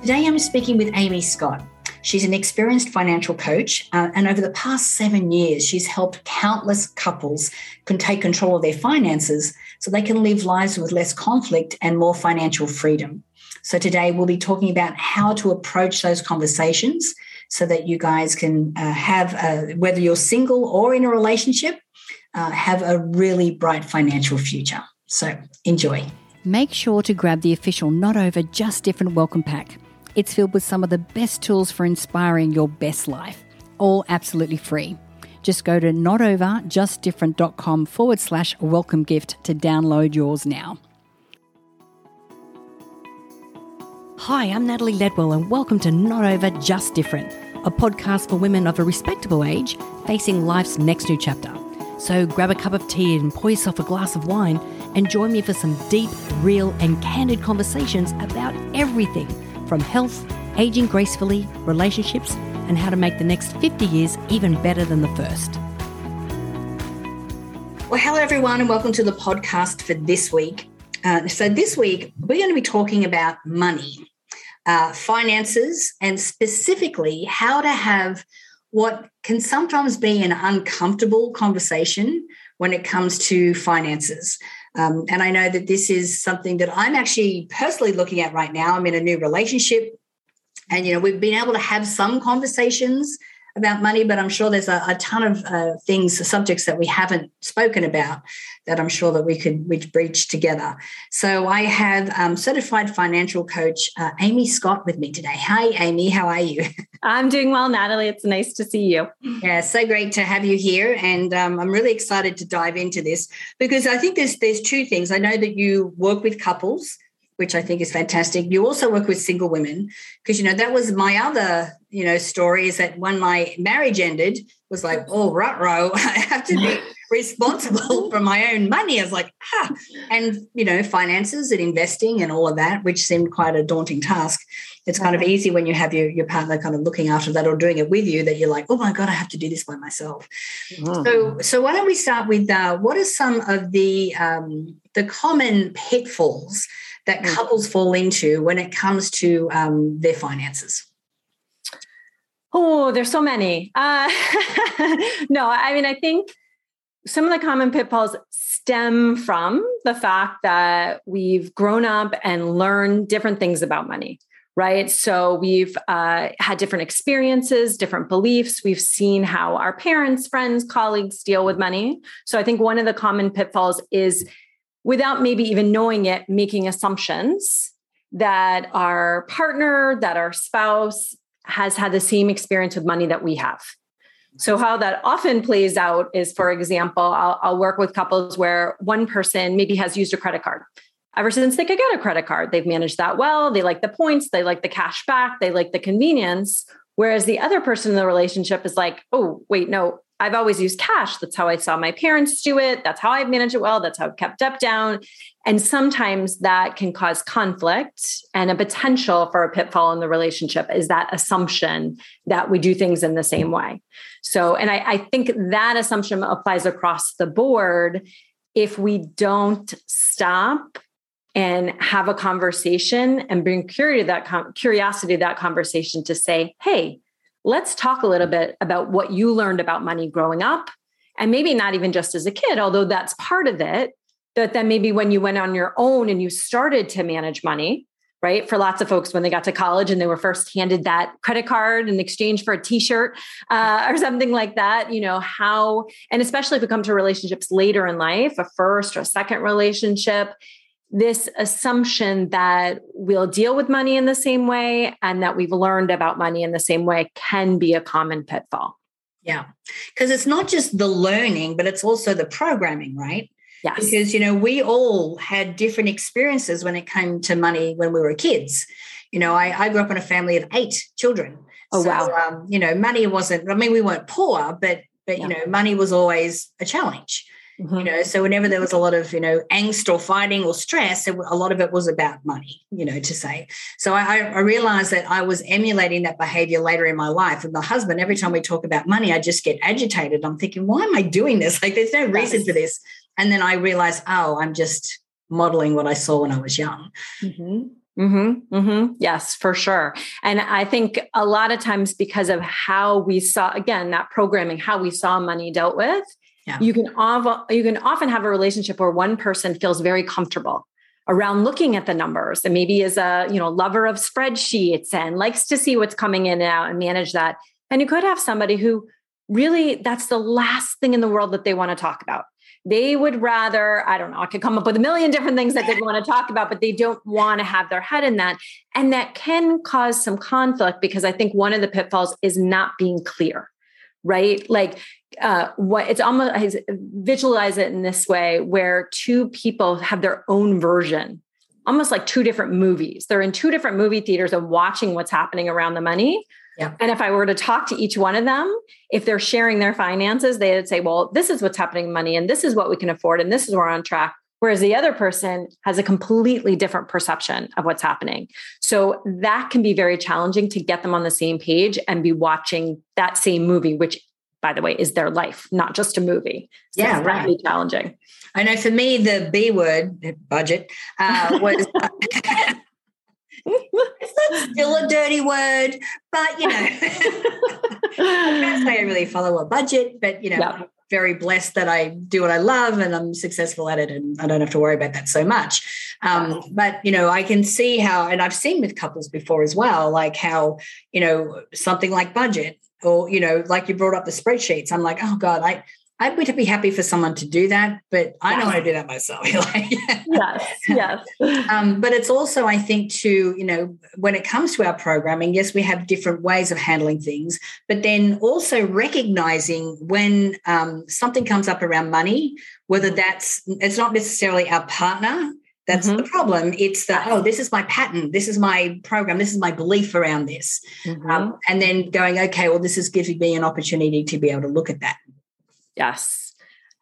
Today I'm speaking with Amy Scott. She's an experienced financial coach, uh, and over the past seven years, she's helped countless couples can take control of their finances so they can live lives with less conflict and more financial freedom. So today we'll be talking about how to approach those conversations so that you guys can uh, have, a, whether you're single or in a relationship, uh, have a really bright financial future. So enjoy. Make sure to grab the official Not Over Just Different welcome pack. It's filled with some of the best tools for inspiring your best life, all absolutely free. Just go to notoverjustdifferent.com forward slash welcome gift to download yours now. Hi, I'm Natalie Ledwell, and welcome to Not Over Just Different, a podcast for women of a respectable age facing life's next new chapter. So grab a cup of tea and pour yourself a glass of wine and join me for some deep, real, and candid conversations about everything from health, aging gracefully, relationships, and how to make the next 50 years even better than the first. Well, hello, everyone, and welcome to the podcast for this week. Uh, so, this week, we're going to be talking about money, uh, finances, and specifically how to have what can sometimes be an uncomfortable conversation when it comes to finances. Um, and I know that this is something that I'm actually personally looking at right now. I'm in a new relationship. And, you know, we've been able to have some conversations about money, but I'm sure there's a, a ton of uh, things, subjects that we haven't spoken about that I'm sure that we could we breach together. So I have um, certified financial coach uh, Amy Scott with me today. Hi, Amy. How are you? I'm doing well, Natalie. It's nice to see you. Yeah, so great to have you here, and um, I'm really excited to dive into this because I think there's there's two things. I know that you work with couples which I think is fantastic. You also work with single women because you know that was my other you know story is that when my marriage ended was like oh rut row I have to be responsible for my own money. I was like ah, and you know finances and investing and all of that, which seemed quite a daunting task. It's kind of easy when you have your, your partner kind of looking after that or doing it with you that you're like, oh my God, I have to do this by myself. So, so why don't we start with uh, what are some of the um, the common pitfalls that mm. couples fall into when it comes to um, their finances? Oh, there's so many. Uh, no, I mean, I think some of the common pitfalls stem from the fact that we've grown up and learned different things about money right? So we've uh, had different experiences, different beliefs. We've seen how our parents, friends, colleagues deal with money. So I think one of the common pitfalls is without maybe even knowing it, making assumptions that our partner, that our spouse has had the same experience with money that we have. So, how that often plays out is, for example, I'll, I'll, work with couples where one person maybe has used a credit card. Ever since they could get a credit card, they've managed that well. They like the points, they like the cash back, they like the convenience. Whereas the other person in the relationship is like, oh, wait, no, I've always used cash. That's how I saw my parents do it. That's how I've managed it well. That's how I've kept debt down. And sometimes that can cause conflict and a potential for a pitfall in the relationship is that assumption that we do things in the same way. So, and I, I think that assumption applies across the board. If we don't stop and have a conversation and bring curiosity to that, curiosity to that conversation to say, hey, let's talk a little bit about what you learned about money growing up. And maybe not even just as a kid, although that's part of it. That then maybe when you went on your own and you started to manage money, right? For lots of folks, when they got to college and they were first handed that credit card in exchange for a T-shirt uh, or something like that, you know how, and especially if we come to relationships later in life, a first or a second relationship, this assumption that we'll deal with money in the same way and that we've learned about money in the same way can be a common pitfall. Yeah. Because it's not just the learning, but it's also the programming, right? Yes. Because, you know, we all had different experiences when it came to money when we were kids. You know, I, I grew up in a family of eight children. Oh, so, wow. Um, you know, money wasn't, I mean, we weren't poor, but, but, yeah. you know, money was always a challenge. Mm-hmm. You know, so whenever there was a lot of, you know, angst or fighting or stress, it, a lot of it was about money, you know, to say. So I, I realized that I was emulating that behavior later in my life. With my husband, every time we talk about money, I just get agitated. I'm thinking, why am I doing this? Like, there's no reason for this. And then I realized, oh, I'm just modeling what I saw when I was young. Mm-hmm. Mm-hmm, mm-hmm. Yes, for sure. And I think a lot of times because of how we saw, again, that programming, how we saw money dealt with, yeah. you can often you can often have a relationship where one person feels very comfortable around looking at the numbers and maybe is a you know lover of spreadsheets and likes to see what's coming in and out and manage that. And you could have somebody who really that's the last thing in the world that they want to talk about they would rather, I don't know, I could come up with a million different things that they want to talk about, but they don't want to have their head in that. And that can cause some conflict because I think one of the pitfalls is not being clear, right? Like, uh, what it's almost I visualize it in this way where two people have their own version almost like two different movies. They're in two different movie theaters and watching what's happening around the money. Yeah. And if I were to talk to each one of them, if they're sharing their finances, they would say, well, this is what's happening in money, and this is what we can afford, and this is where we're on track. Whereas the other person has a completely different perception of what's happening. So that can be very challenging to get them on the same page and be watching that same movie, which, by the way, is their life, not just a movie. So yeah, right. challenging. I know for me, the B word, budget, uh, was it's still a dirty word, but you know, I can't say I really follow a budget, but you know, I'm very blessed that I do what I love and I'm successful at it, and I don't have to worry about that so much. Um, but you know, I can see how, and I've seen with couples before as well, like how you know something like budget or you know like you brought up the spreadsheets i'm like oh god i I would be happy for someone to do that, but I yes. don't want to do that myself. yes, yes. Um, but it's also, I think, to you know, when it comes to our programming, yes, we have different ways of handling things, but then also recognizing when um, something comes up around money, whether that's it's not necessarily our partner. That's mm-hmm. the problem. It's the oh, this is my pattern. This is my program. This is my belief around this, mm-hmm. um, and then going, okay, well, this is giving me an opportunity to be able to look at that. Yes.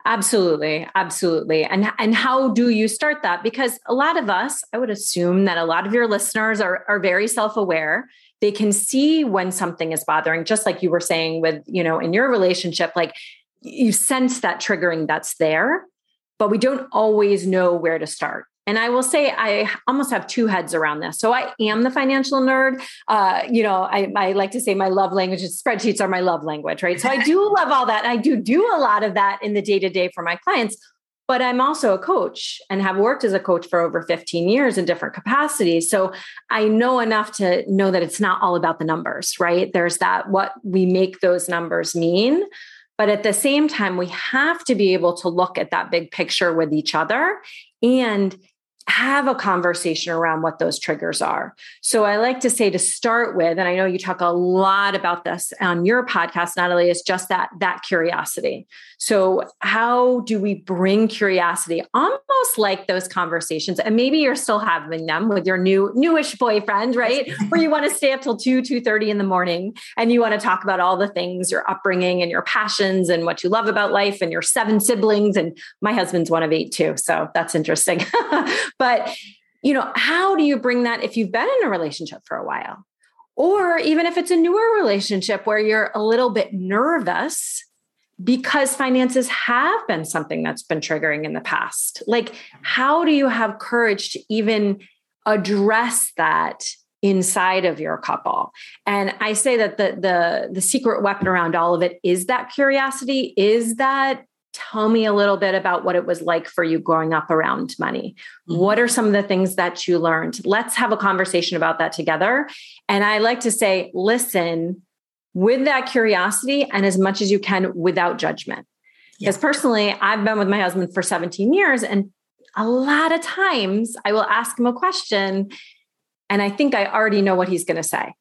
Absolutely, absolutely. And and how do you start that? Because a lot of us, I would assume that a lot of your listeners are are very self-aware. They can see when something is bothering just like you were saying with, you know, in your relationship like you sense that triggering that's there, but we don't always know where to start. And I will say, I almost have two heads around this. So I am the financial nerd. Uh, you know, I, I, like to say my love language is spreadsheets are my love language, right? So I do love all that. I do do a lot of that in the day to day for my clients. But I'm also a coach and have worked as a coach for over 15 years in different capacities. So I know enough to know that it's not all about the numbers, right? There's that what we make those numbers mean. But at the same time, we have to be able to look at that big picture with each other and have a conversation around what those triggers are. So I like to say to start with, and I know you talk a lot about this on your podcast, Natalie, is just that that curiosity. So how do we bring curiosity almost like those conversations? And maybe you're still having them with your new newish boyfriend, right? Where you want to stay up till 2, 2 30 in the morning and you want to talk about all the things, your upbringing and your passions and what you love about life and your seven siblings. And my husband's one of eight too. So that's interesting. But, you know, how do you bring that if you've been in a relationship for a while? Or even if it's a newer relationship where you're a little bit nervous because finances have been something that's been triggering in the past. Like, how do you have courage to even address that inside of your couple and i say that the the the secret weapon around all of it is that curiosity is that tell me a little bit about what it was like for you growing up around money. Mm-hmm. What are some of the things that you learned? Let's have a conversation about that together. And I like to say, listen with that curiosity and as much as you can without judgment. Yeah. Because personally, I've been with my husband for 17 years, and a lot of times I will ask him a question, and I think I already know what he's going to say.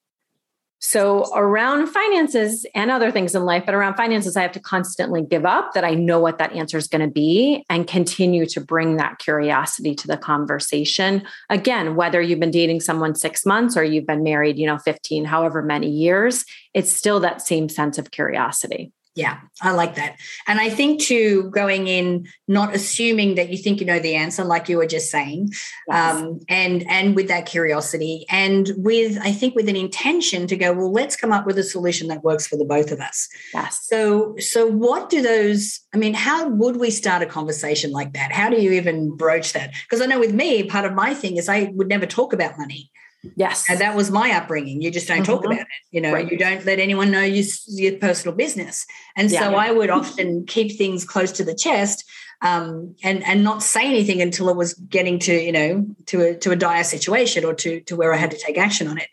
So, around finances and other things in life, but around finances, I have to constantly give up that I know what that answer is going to be and continue to bring that curiosity to the conversation. Again, whether you've been dating someone six months or you've been married, you know, 15, however many years, it's still that same sense of curiosity. Yeah, I like that. And I think too, going in, not assuming that you think you know the answer, like you were just saying, yes. um, and and with that curiosity, and with I think with an intention to go, well, let's come up with a solution that works for the both of us. Yes. So, so what do those? I mean, how would we start a conversation like that? How do you even broach that? Because I know with me, part of my thing is I would never talk about money. Yes. And that was my upbringing. You just don't mm-hmm. talk about it. You know, right. you don't let anyone know your, your personal business. And yeah, so yeah. I would often keep things close to the chest um, and and not say anything until it was getting to you know to a to a dire situation or to to where I had to take action on it.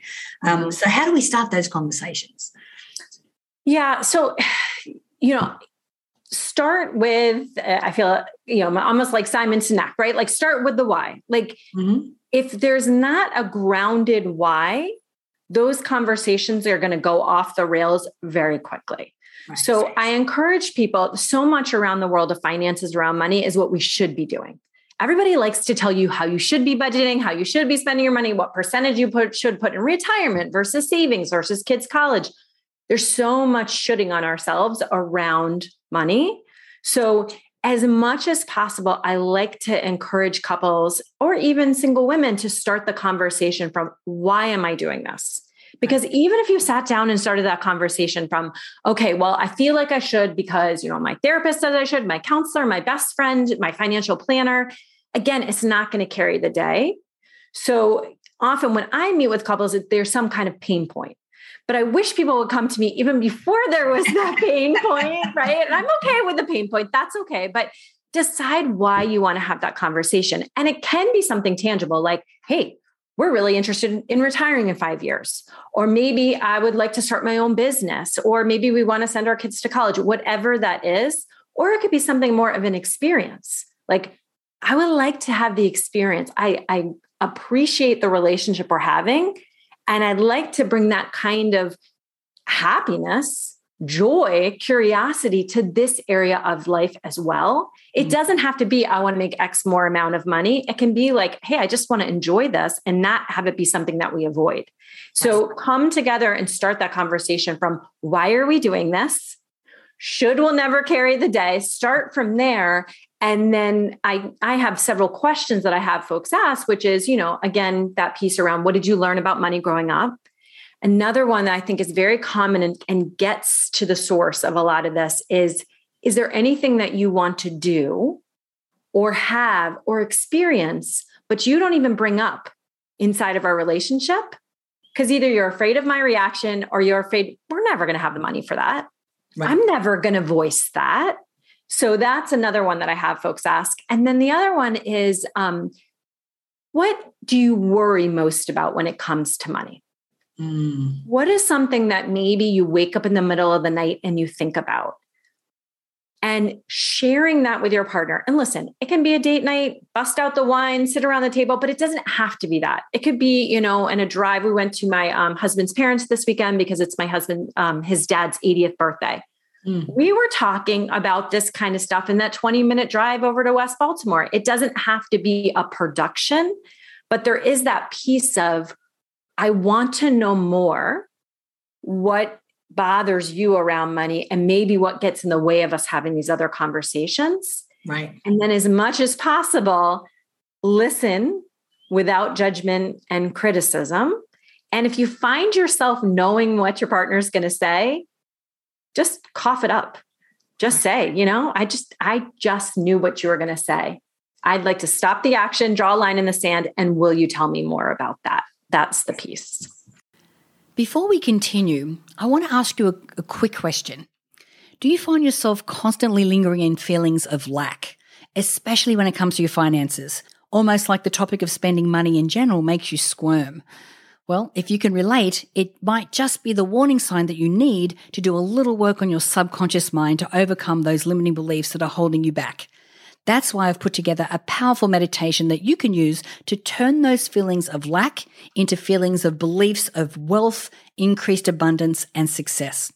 Um, mm-hmm. So how do we start those conversations? Yeah. So you know, start with I feel you know almost like Simon Sinek, right? Like start with the why. Like. Mm-hmm if there's not a grounded why, those conversations are going to go off the rails very quickly. Right. So I encourage people so much around the world of finances, around money, is what we should be doing. Everybody likes to tell you how you should be budgeting, how you should be spending your money, what percentage you put, should put in retirement versus savings versus kids' college. There's so much shooting on ourselves around money. So as much as possible, I like to encourage couples or even single women to start the conversation from why am I doing this? Because even if you sat down and started that conversation from, okay, well, I feel like I should because, you know, my therapist says I should, my counselor, my best friend, my financial planner, again, it's not going to carry the day. So often when I meet with couples, there's some kind of pain point. But I wish people would come to me even before there was that pain point, right? And I'm okay with the pain point. That's okay. But decide why you want to have that conversation. And it can be something tangible like, hey, we're really interested in retiring in five years. Or maybe I would like to start my own business. Or maybe we want to send our kids to college, whatever that is. Or it could be something more of an experience. Like, I would like to have the experience. I, I appreciate the relationship we're having. And I'd like to bring that kind of happiness, joy, curiosity to this area of life as well. It mm-hmm. doesn't have to be, I want to make X more amount of money. It can be like, hey, I just want to enjoy this and not have it be something that we avoid. So come together and start that conversation from why are we doing this? Should will never carry the day. Start from there. And then i i have several questions that i have folks ask which is you know again that piece around what did you learn about money growing up? Another one that i think is very common and, and gets to the source of a lot of this is is there anything that you want to do or have or experience but you don't even bring up inside of our relationship? Because either you're afraid of my reaction or you're afraid we're never going to have the money for that right. i'm never going to voice that so that's another one that I have folks ask. And then the other one is um, what do you worry most about when it comes to money? Mm. What is something that maybe you wake up in the middle of the night and you think about? And sharing that with your partner. And listen, it can be a date night, bust out the wine, sit around the table, but it doesn't have to be that. It could be, you know, in a drive. We went to my um, husband's parents this weekend because it's my husband, um, his dad's 80th birthday. Mm. We were talking about this kind of stuff in that 20 minute drive over to West Baltimore. It doesn't have to be a production, but there is that piece of, I want to know more what bothers you around money and maybe what gets in the way of us having these other conversations. Right. And then, as much as possible, listen without judgment and criticism. And if you find yourself knowing what your partner is going to say, just cough it up. Just say, you know, I just, I just knew what you were going to say. I'd like to stop the action, draw a line in the sand, and will you tell me more about that? That's the piece. Before we continue, I want to ask you a, a quick question. Do you find yourself constantly lingering in feelings of lack, especially when it comes to your finances? Almost like the topic of spending money in general makes you squirm. Well, if you can relate, it might just be the warning sign that you need to do a little work on your subconscious mind to overcome those limiting beliefs that are holding you back. That's why I've put together a powerful meditation that you can use to turn those feelings of lack into feelings of beliefs of wealth, increased abundance, and success.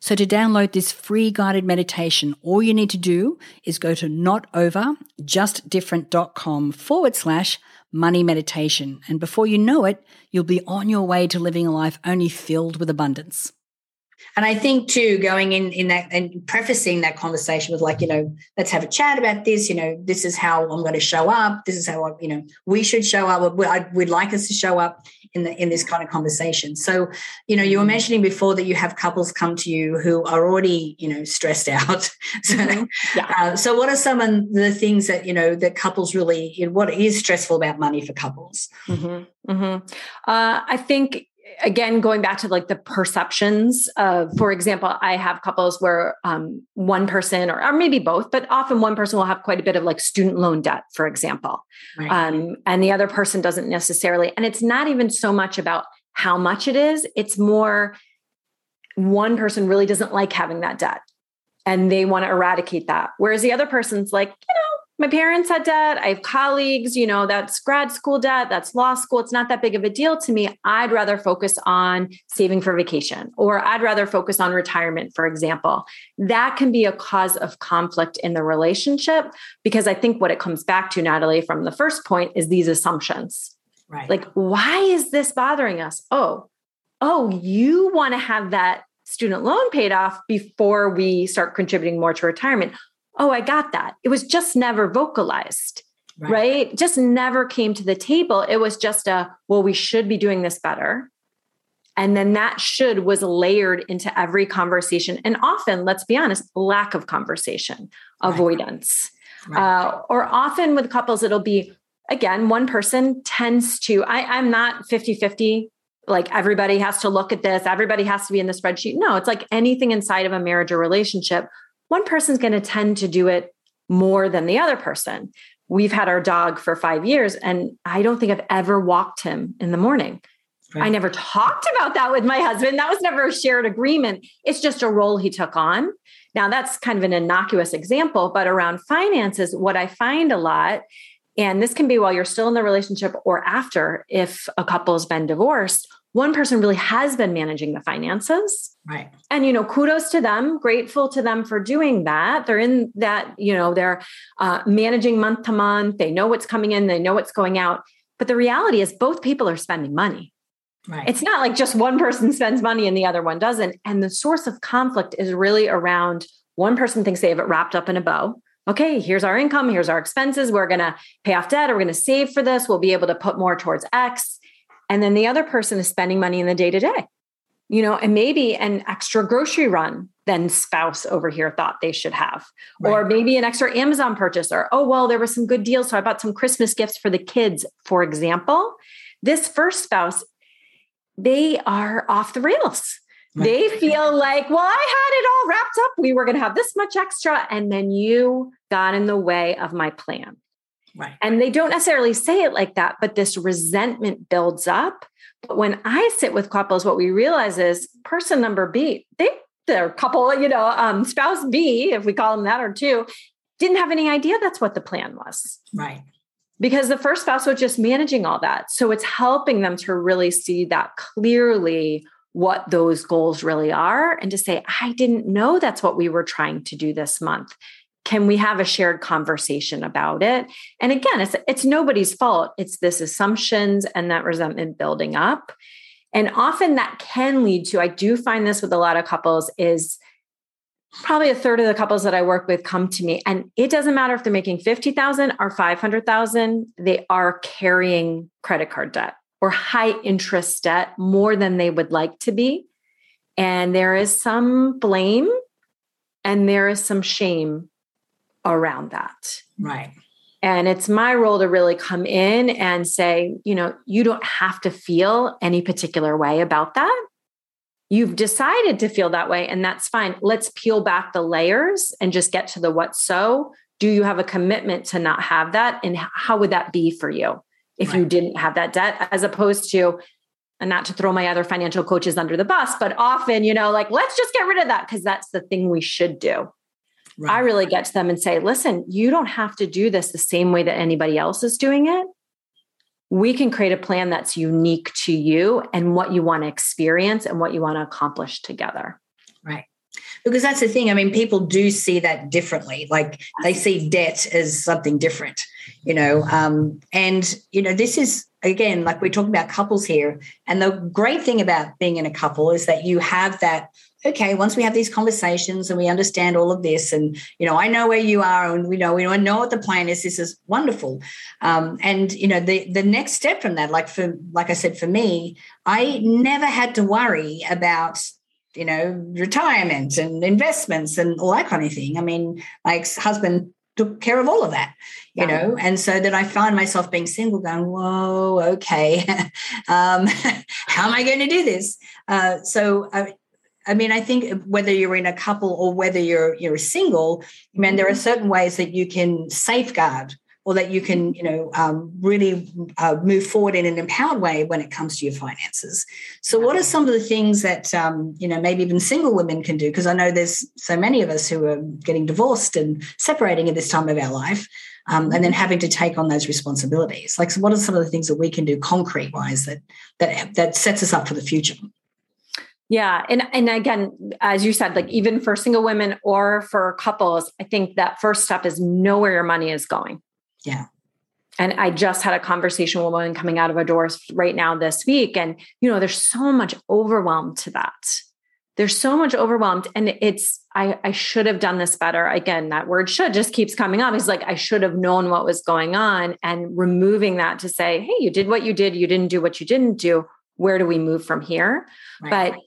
So to download this free guided meditation, all you need to do is go to notoverjustdifferent.com forward slash money meditation. And before you know it, you'll be on your way to living a life only filled with abundance. And I think too, going in in that and prefacing that conversation with like, you know, let's have a chat about this. You know, this is how I'm going to show up. This is how I, you know we should show up. We'd like us to show up in the in this kind of conversation. So, you know, you were mentioning before that you have couples come to you who are already, you know, stressed out. so, mm-hmm. yeah. uh, so what are some of the things that you know that couples really? You know, what is stressful about money for couples? Mm-hmm. Mm-hmm. Uh, I think again going back to like the perceptions of for example i have couples where um, one person or, or maybe both but often one person will have quite a bit of like student loan debt for example right. um, and the other person doesn't necessarily and it's not even so much about how much it is it's more one person really doesn't like having that debt and they want to eradicate that whereas the other person's like you know my parents had debt. I have colleagues, you know, that's grad school debt, that's law school. It's not that big of a deal to me. I'd rather focus on saving for vacation, or I'd rather focus on retirement, for example. That can be a cause of conflict in the relationship because I think what it comes back to, Natalie, from the first point is these assumptions. Right. Like, why is this bothering us? Oh, oh, you want to have that student loan paid off before we start contributing more to retirement oh, I got that. It was just never vocalized, right. right? Just never came to the table. It was just a, well, we should be doing this better. And then that should was layered into every conversation. And often, let's be honest, lack of conversation, right. avoidance. Right. Uh, or often with couples, it'll be, again, one person tends to, I, I'm not 50 50 like everybody has to look at this, everybody has to be in the spreadsheet. No, it's like anything inside of a marriage or relationship one person's going to tend to do it more than the other person. We've had our dog for five years, and I don't think I've ever walked him in the morning. Right. I never talked about that with my husband. That was never a shared agreement. It's just a role he took on. Now, that's kind of an innocuous example, but around finances, what I find a lot, and this can be while you're still in the relationship or after, if a couple's been divorced, one person really has been managing the finances. Right. And, you know, kudos to them, grateful to them for doing that. They're in that, you know, they're uh, managing month to month. They know what's coming in, they know what's going out. But the reality is, both people are spending money. Right. It's not like just one person spends money and the other one doesn't. And the source of conflict is really around one person thinks they have it wrapped up in a bow. Okay, here's our income, here's our expenses. We're going to pay off debt, we're going to save for this. We'll be able to put more towards X and then the other person is spending money in the day to day, you know, and maybe an extra grocery run than spouse over here thought they should have, right. or maybe an extra Amazon purchase, or, oh, well, there was some good deals. So I bought some Christmas gifts for the kids, for example. This first spouse, they are off the rails. Right. They feel like, well, I had it all wrapped up. We were going to have this much extra. And then you got in the way of my plan. Right. And they don't necessarily say it like that, but this resentment builds up. But when I sit with couples, what we realize is person number B, they their couple, you know, um, spouse B, if we call them that or two, didn't have any idea that's what the plan was. Right. Because the first spouse was just managing all that. So it's helping them to really see that clearly what those goals really are and to say, I didn't know that's what we were trying to do this month can we have a shared conversation about it? And again it's it's nobody's fault. It's this assumptions and that resentment building up. And often that can lead to i do find this with a lot of couples is probably a third of the couples that i work with come to me and it doesn't matter if they're making 50000 or 500000 they are carrying credit card debt or high interest debt more than they would like to be. And there is some blame and there is some shame around that. Right. And it's my role to really come in and say, you know, you don't have to feel any particular way about that. You've decided to feel that way, and that's fine. Let's peel back the layers and just get to the what so. Do you have a commitment to not have that? And how would that be for you if right. you didn't have that debt, as opposed to, and not to throw my other financial coaches under the bus, but often, you know, like, let's just get rid of that because that's the thing we should do. Right. I really get to them and say, listen, you don't have to do this the same way that anybody else is doing it. We can create a plan that's unique to you and what you want to experience and what you want to accomplish together. Right. Because that's the thing. I mean, people do see that differently. Like they see debt as something different, you know. Um, and, you know, this is, again, like we're talking about couples here. And the great thing about being in a couple is that you have that okay, once we have these conversations and we understand all of this, and you know, I know where you are, and we know we know what the plan is. This is wonderful, um, and you know, the the next step from that, like for like I said, for me, I never had to worry about you know retirement and investments and all that kind of thing. I mean, my ex husband took care of all of that, you yeah. know. And so then I find myself being single, going, "Whoa, okay, um, how am I going to do this?" Uh, so, I, I mean, I think whether you're in a couple or whether you're you're single, I mean, there are mm-hmm. certain ways that you can safeguard or that you can, you know, um, really uh, move forward in an empowered way when it comes to your finances. So, what are some of the things that, um, you know, maybe even single women can do? Because I know there's so many of us who are getting divorced and separating at this time of our life. Um, and then having to take on those responsibilities. Like, so what are some of the things that we can do concrete wise that that that sets us up for the future? Yeah. And and again, as you said, like even for single women or for couples, I think that first step is know where your money is going. Yeah. And I just had a conversation with a woman coming out of a divorce right now this week. And, you know, there's so much overwhelm to that. There's so much overwhelmed. And it's, I, I should have done this better. Again, that word should just keeps coming up. It's like, I should have known what was going on and removing that to say, hey, you did what you did. You didn't do what you didn't do. Where do we move from here? Right. But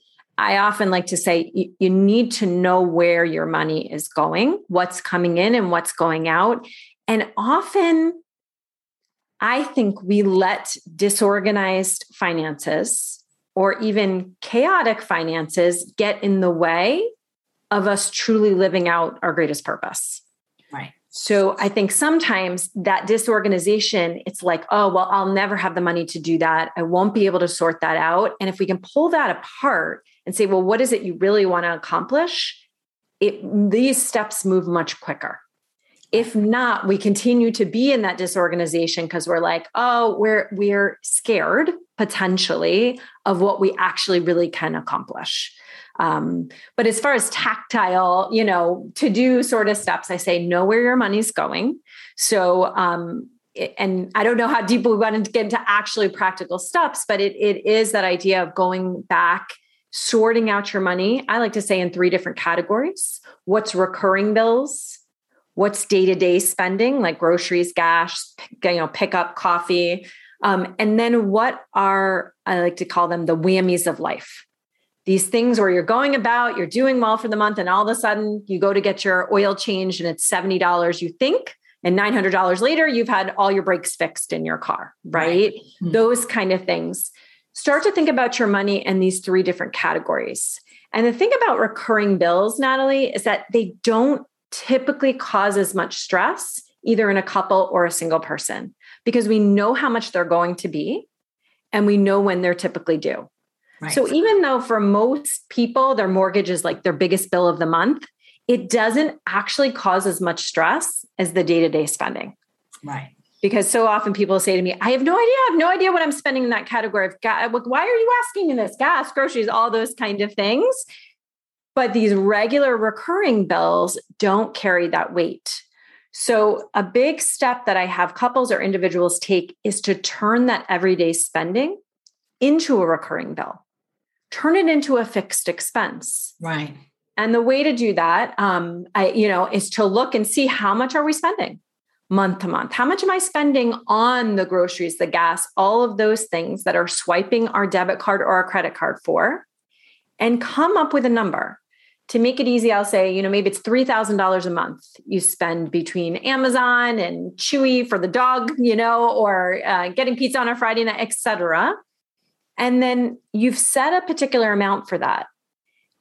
I often like to say you, you, need to know where your money is going, what's coming in and what's going out. And often, I think we let disorganized finances or even chaotic finances get in the way of us truly living out our greatest purpose. Right. So I think sometimes that disorganization, it's like, oh, well, I'll never have the money to do that. I won't be able to sort that out. And if we can pull that apart and say, well, what is it you really want to accomplish? It, these steps move much quicker. If not, we continue to be in that disorganization because we're like, oh, we're we're scared potentially of what we actually really can accomplish. Um, but as far as tactile, you know, to do sort of steps, I say know where your money's going. So um, and I don't know how deep we want to get into actually practical steps, but it, it is that idea of going back, sorting out your money. I like to say in three different categories what's recurring bills, what's day-to-day spending like groceries gas you know pick up coffee um, and then what are i like to call them the whammies of life these things where you're going about you're doing well for the month and all of a sudden you go to get your oil changed and it's $70 you think and $900 later you've had all your brakes fixed in your car right, right. Mm-hmm. those kind of things start to think about your money in these three different categories and the thing about recurring bills natalie is that they don't typically cause as much stress, either in a couple or a single person, because we know how much they're going to be and we know when they're typically due. Right. So even though for most people, their mortgage is like their biggest bill of the month, it doesn't actually cause as much stress as the day to day spending. Right. Because so often people say to me, I have no idea. I have no idea what I'm spending in that category of gas. Why are you asking me this? Gas, groceries, all those kind of things. But these regular recurring bills don't carry that weight. So, a big step that I have couples or individuals take is to turn that everyday spending into a recurring bill, turn it into a fixed expense. Right. And the way to do that, um, I, you know, is to look and see how much are we spending month to month? How much am I spending on the groceries, the gas, all of those things that are swiping our debit card or our credit card for? And come up with a number to make it easy, I'll say, you know, maybe it's $3,000 a month you spend between Amazon and Chewy for the dog, you know, or uh, getting pizza on a Friday night, etc. And then you've set a particular amount for that.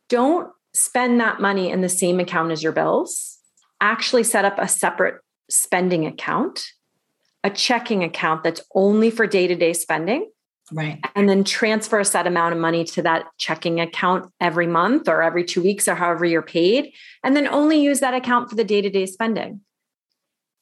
Don't spend that money in the same account as your bills. Actually, set up a separate spending account, a checking account that's only for day to day spending Right. And then transfer a set amount of money to that checking account every month or every two weeks or however you're paid. And then only use that account for the day to day spending.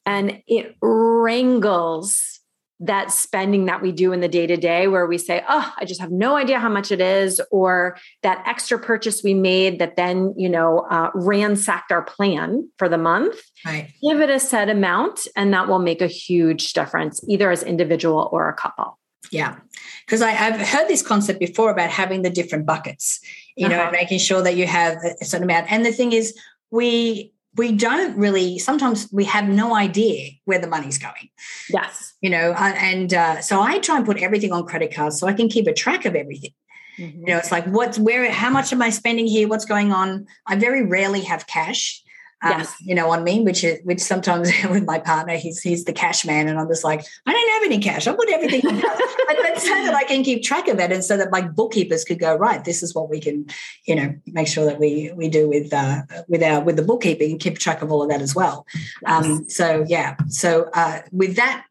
And it wrangles that spending that we do in the day to day where we say, oh, I just have no idea how much it is, or that extra purchase we made that then, you know, uh, ransacked our plan for the month. Right. Give it a set amount, and that will make a huge difference, either as individual or a couple. Yeah because I've heard this concept before about having the different buckets, you uh-huh. know, making sure that you have a certain amount. And the thing is, we we don't really sometimes we have no idea where the money's going. Yes. You know and uh, so i try and put everything on credit cards so i can keep a track of everything. Mm-hmm. you know it's like what's where how much am i spending here? What's going on? I very rarely have cash um, yes. you know, on me, which is which sometimes with my partner, he's he's the cash man, and I'm just like, I don't have any cash. I put everything on but, but so that I can keep track of it, and so that my bookkeepers could go right. This is what we can, you know, make sure that we we do with uh, with our with the bookkeeping and keep track of all of that as well. Yes. Um, so yeah, so uh, with that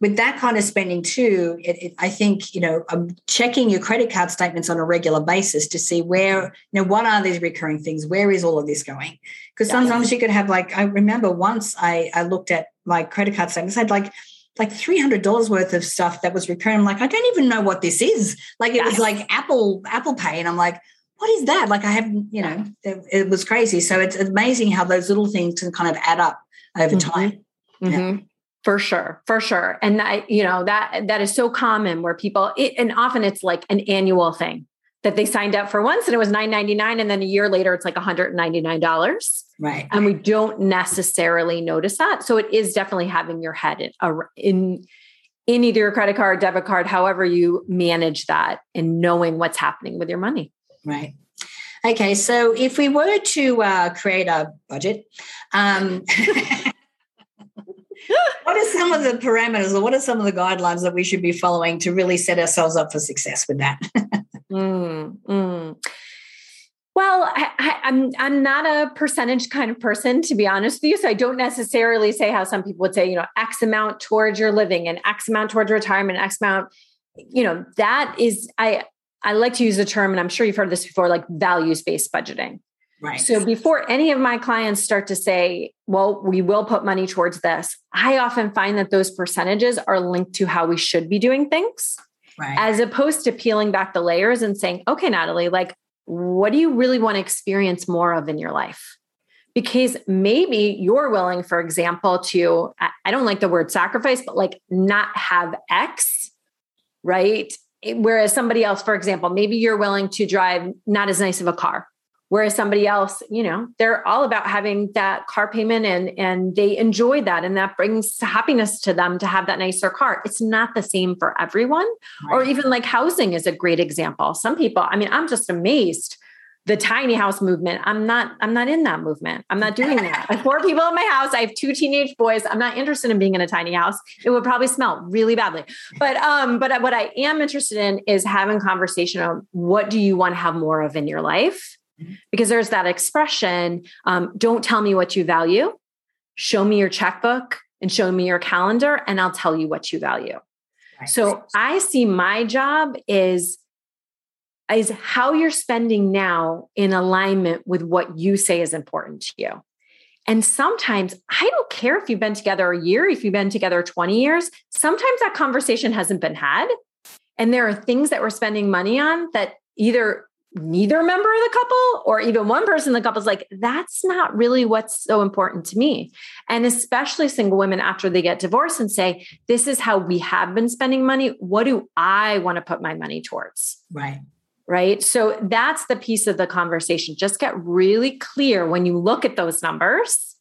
with that kind of spending too, it, it, I think you know I'm checking your credit card statements on a regular basis to see where you know what are these recurring things. Where is all of this going? Because sometimes you could have like I remember once I I looked at my credit card statements. I had like like three hundred dollars worth of stuff that was recurring. I'm like I don't even know what this is. Like it yes. was like Apple Apple Pay, and I'm like what is that? Like I have, you know, it, it, was crazy. So it's amazing how those little things can kind of add up over mm-hmm. time. Mm-hmm. Yeah. For sure, for sure. And I, you know, that that is so common where people it, and often it's like an annual thing that they signed up for once and it was 9.99 and then a year later it's like $199. Right. And we don't necessarily notice that. So it is definitely having your head in, in in either your credit card, debit card, however you manage that and knowing what's happening with your money. Right. Okay, so if we were to uh, create a budget, um, what are some of the parameters or what are some of the guidelines that we should be following to really set ourselves up for success with that? mm, mm. Well, I, am I'm, I'm not a percentage kind of person, to be honest with you. So I don't necessarily say how some people would say, you know, X amount towards your living and X amount towards retirement, X amount. You know, that is I I like to use the term, and I'm sure you've heard this before, like values based budgeting. Right. So before any of my clients start to say, well, we will put money towards this, I often find that those percentages are linked to how we should be doing things. Right. As opposed to peeling back the layers and saying, okay, Natalie, like, what do you really want to experience more of in your life? Because maybe you're willing, for example, to, I don't like the word sacrifice, but like not have X, right? Whereas somebody else, for example, maybe you're willing to drive not as nice of a car whereas somebody else you know they're all about having that car payment and and they enjoy that and that brings happiness to them to have that nicer car. It's not the same for everyone. Right. or even like housing is a great example. Some people i mean i'm just amazed the tiny house movement. I'm not i'm not in that movement. I'm not doing that. I have four people in my house. I have two teenage boys. I'm not interested in being in a tiny house. It would probably smell really badly. But um but what i am interested in is having conversation on what do you want to have more of in your life because there's that expression um, don't tell me what you value show me your checkbook and show me your calendar and i'll tell you what you value right. so i see my job is is how you're spending now in alignment with what you say is important to you and sometimes I don't care if you've been together a year, if you've been together 20 years, sometimes that conversation hasn't been had. And there are things that we're spending money on that either neither member of the couple or even one person in the couple is like that's not really what's so important to me. And especially single women after they get divorced and say this is how we have been spending money. What do i want to put my money towards? Right. Right? So that's the piece of the conversation. Just get really clear when you look at those numbers.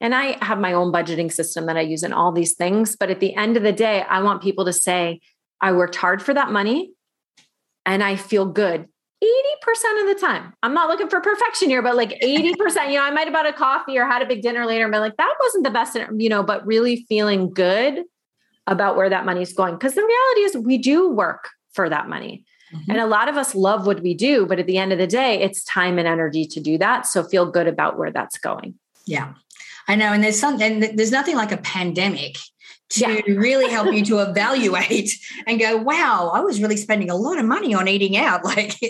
And i have my own budgeting system that i use in all these things but at the end of the day i want people to say i worked hard for that money and I feel good 80% of the time. I'm not looking for perfection here, but like 80%, you know, I might have bought a coffee or had a big dinner later and been like, that wasn't the best, you know, but really feeling good about where that money's going. Because the reality is we do work for that money. Mm-hmm. And a lot of us love what we do, but at the end of the day, it's time and energy to do that. So feel good about where that's going. Yeah. I know. And there's something, there's nothing like a pandemic to yeah. really help you to evaluate and go, wow, I was really spending a lot of money on eating out. Like,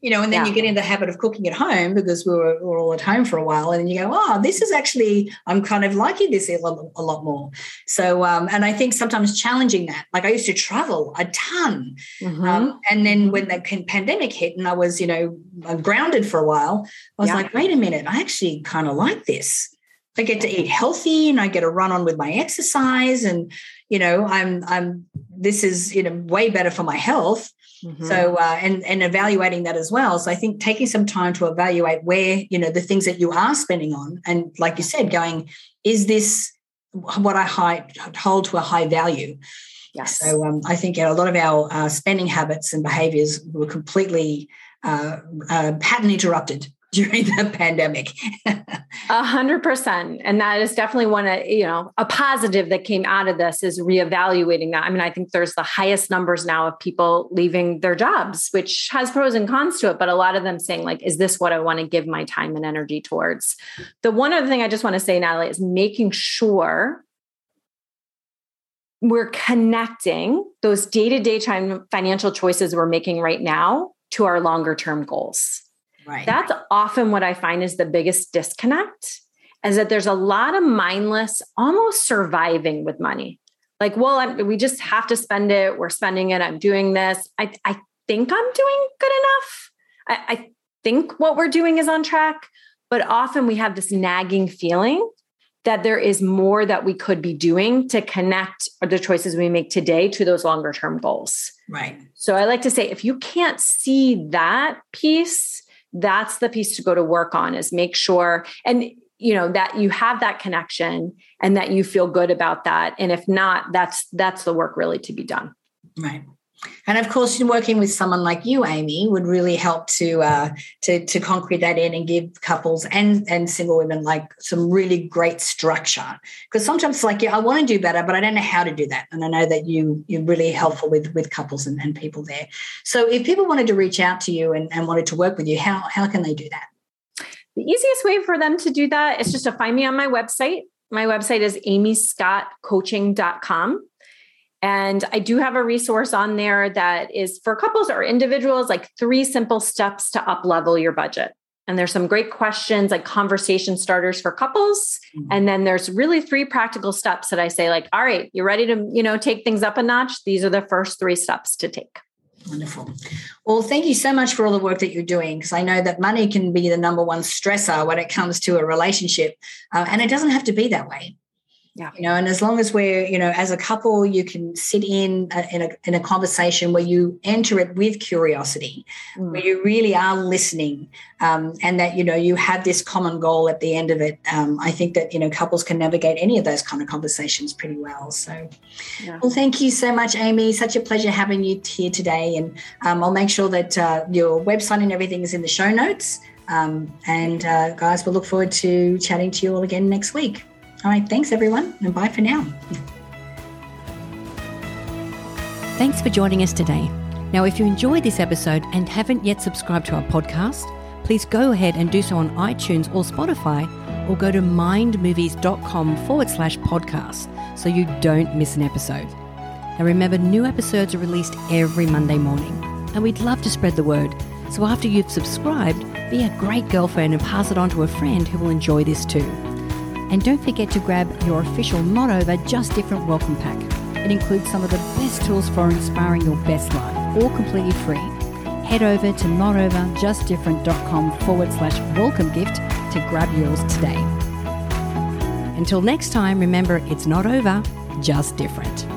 you know, and then yeah. you get in the habit of cooking at home because we were, we were, all at home for a while. And then you go, oh, this is actually, I'm kind of liking this a lot, a lot more. So, um, and I think sometimes challenging that, like I used to travel a ton. Mm-hmm. Um, and then when the pandemic hit and I was, you know, grounded for a while, I was yeah. like, wait a minute, I actually kind of like this. I get to eat healthy and I get to run on with my exercise and you know I'm I'm this is you know way better for my health. Mm-hmm. So uh, and and evaluating that as well. So I think taking some time to evaluate where you know the things that you are spending on and like you said, going is this what I high, hold to a high value. Yes. So um, I think you know, a lot of our uh, spending habits and behaviors were completely uh, uh, pattern interrupted during the pandemic. A hundred percent. And that is definitely one of, you know, a positive that came out of this is reevaluating that. I mean, I think there's the highest numbers now of people leaving their jobs, which has pros and cons to it, but a lot of them saying, like, is this what I want to give my time and energy towards? The one other thing I just want to say, Natalie, is making sure we're connecting those day-to-day time financial choices we're making right now to our longer term goals. Right. That's often what I find is the biggest disconnect is that there's a lot of mindless, almost surviving with money. Like, well, I'm, we just have to spend it. We're spending it. I'm doing this. I, I think I'm doing good enough. I, I think what we're doing is on track. But often we have this nagging feeling that there is more that we could be doing to connect the choices we make today to those longer term goals. Right. So I like to say if you can't see that piece, that's the piece to go to work on is make sure and you know that you have that connection and that you feel good about that. And if not that's that's the work really to be done. Right and of course, working with someone like you, Amy, would really help to uh, to to concrete that in and give couples and and single women like some really great structure. Because sometimes, like, yeah, I want to do better, but I don't know how to do that. And I know that you you're really helpful with with couples and, and people there. So, if people wanted to reach out to you and, and wanted to work with you, how how can they do that? The easiest way for them to do that is just to find me on my website. My website is amyscottcoaching.com. And I do have a resource on there that is for couples or individuals, like three simple steps to up level your budget. And there's some great questions like conversation starters for couples. Mm-hmm. And then there's really three practical steps that I say, like, all right, you're ready to, you know, take things up a notch. These are the first three steps to take. Wonderful. Well, thank you so much for all the work that you're doing because I know that money can be the number one stressor when it comes to a relationship. Uh, and it doesn't have to be that way. Yeah. You know, and as long as we're, you know, as a couple, you can sit in a, in a, in a conversation where you enter it with curiosity, mm. where you really are listening, um, and that, you know, you have this common goal at the end of it. Um, I think that, you know, couples can navigate any of those kind of conversations pretty well. So, yeah. well, thank you so much, Amy. Such a pleasure having you here today. And um, I'll make sure that uh, your website and everything is in the show notes. Um, and uh, guys, we'll look forward to chatting to you all again next week. All right, thanks everyone, and bye for now. Thanks for joining us today. Now, if you enjoyed this episode and haven't yet subscribed to our podcast, please go ahead and do so on iTunes or Spotify, or go to mindmovies.com forward slash podcast so you don't miss an episode. Now, remember, new episodes are released every Monday morning, and we'd love to spread the word. So, after you've subscribed, be a great girlfriend and pass it on to a friend who will enjoy this too. And don't forget to grab your official Not Over Just Different welcome pack. It includes some of the best tools for inspiring your best life, all completely free. Head over to notoverjustdifferent.com forward slash welcome gift to grab yours today. Until next time, remember it's not over, just different.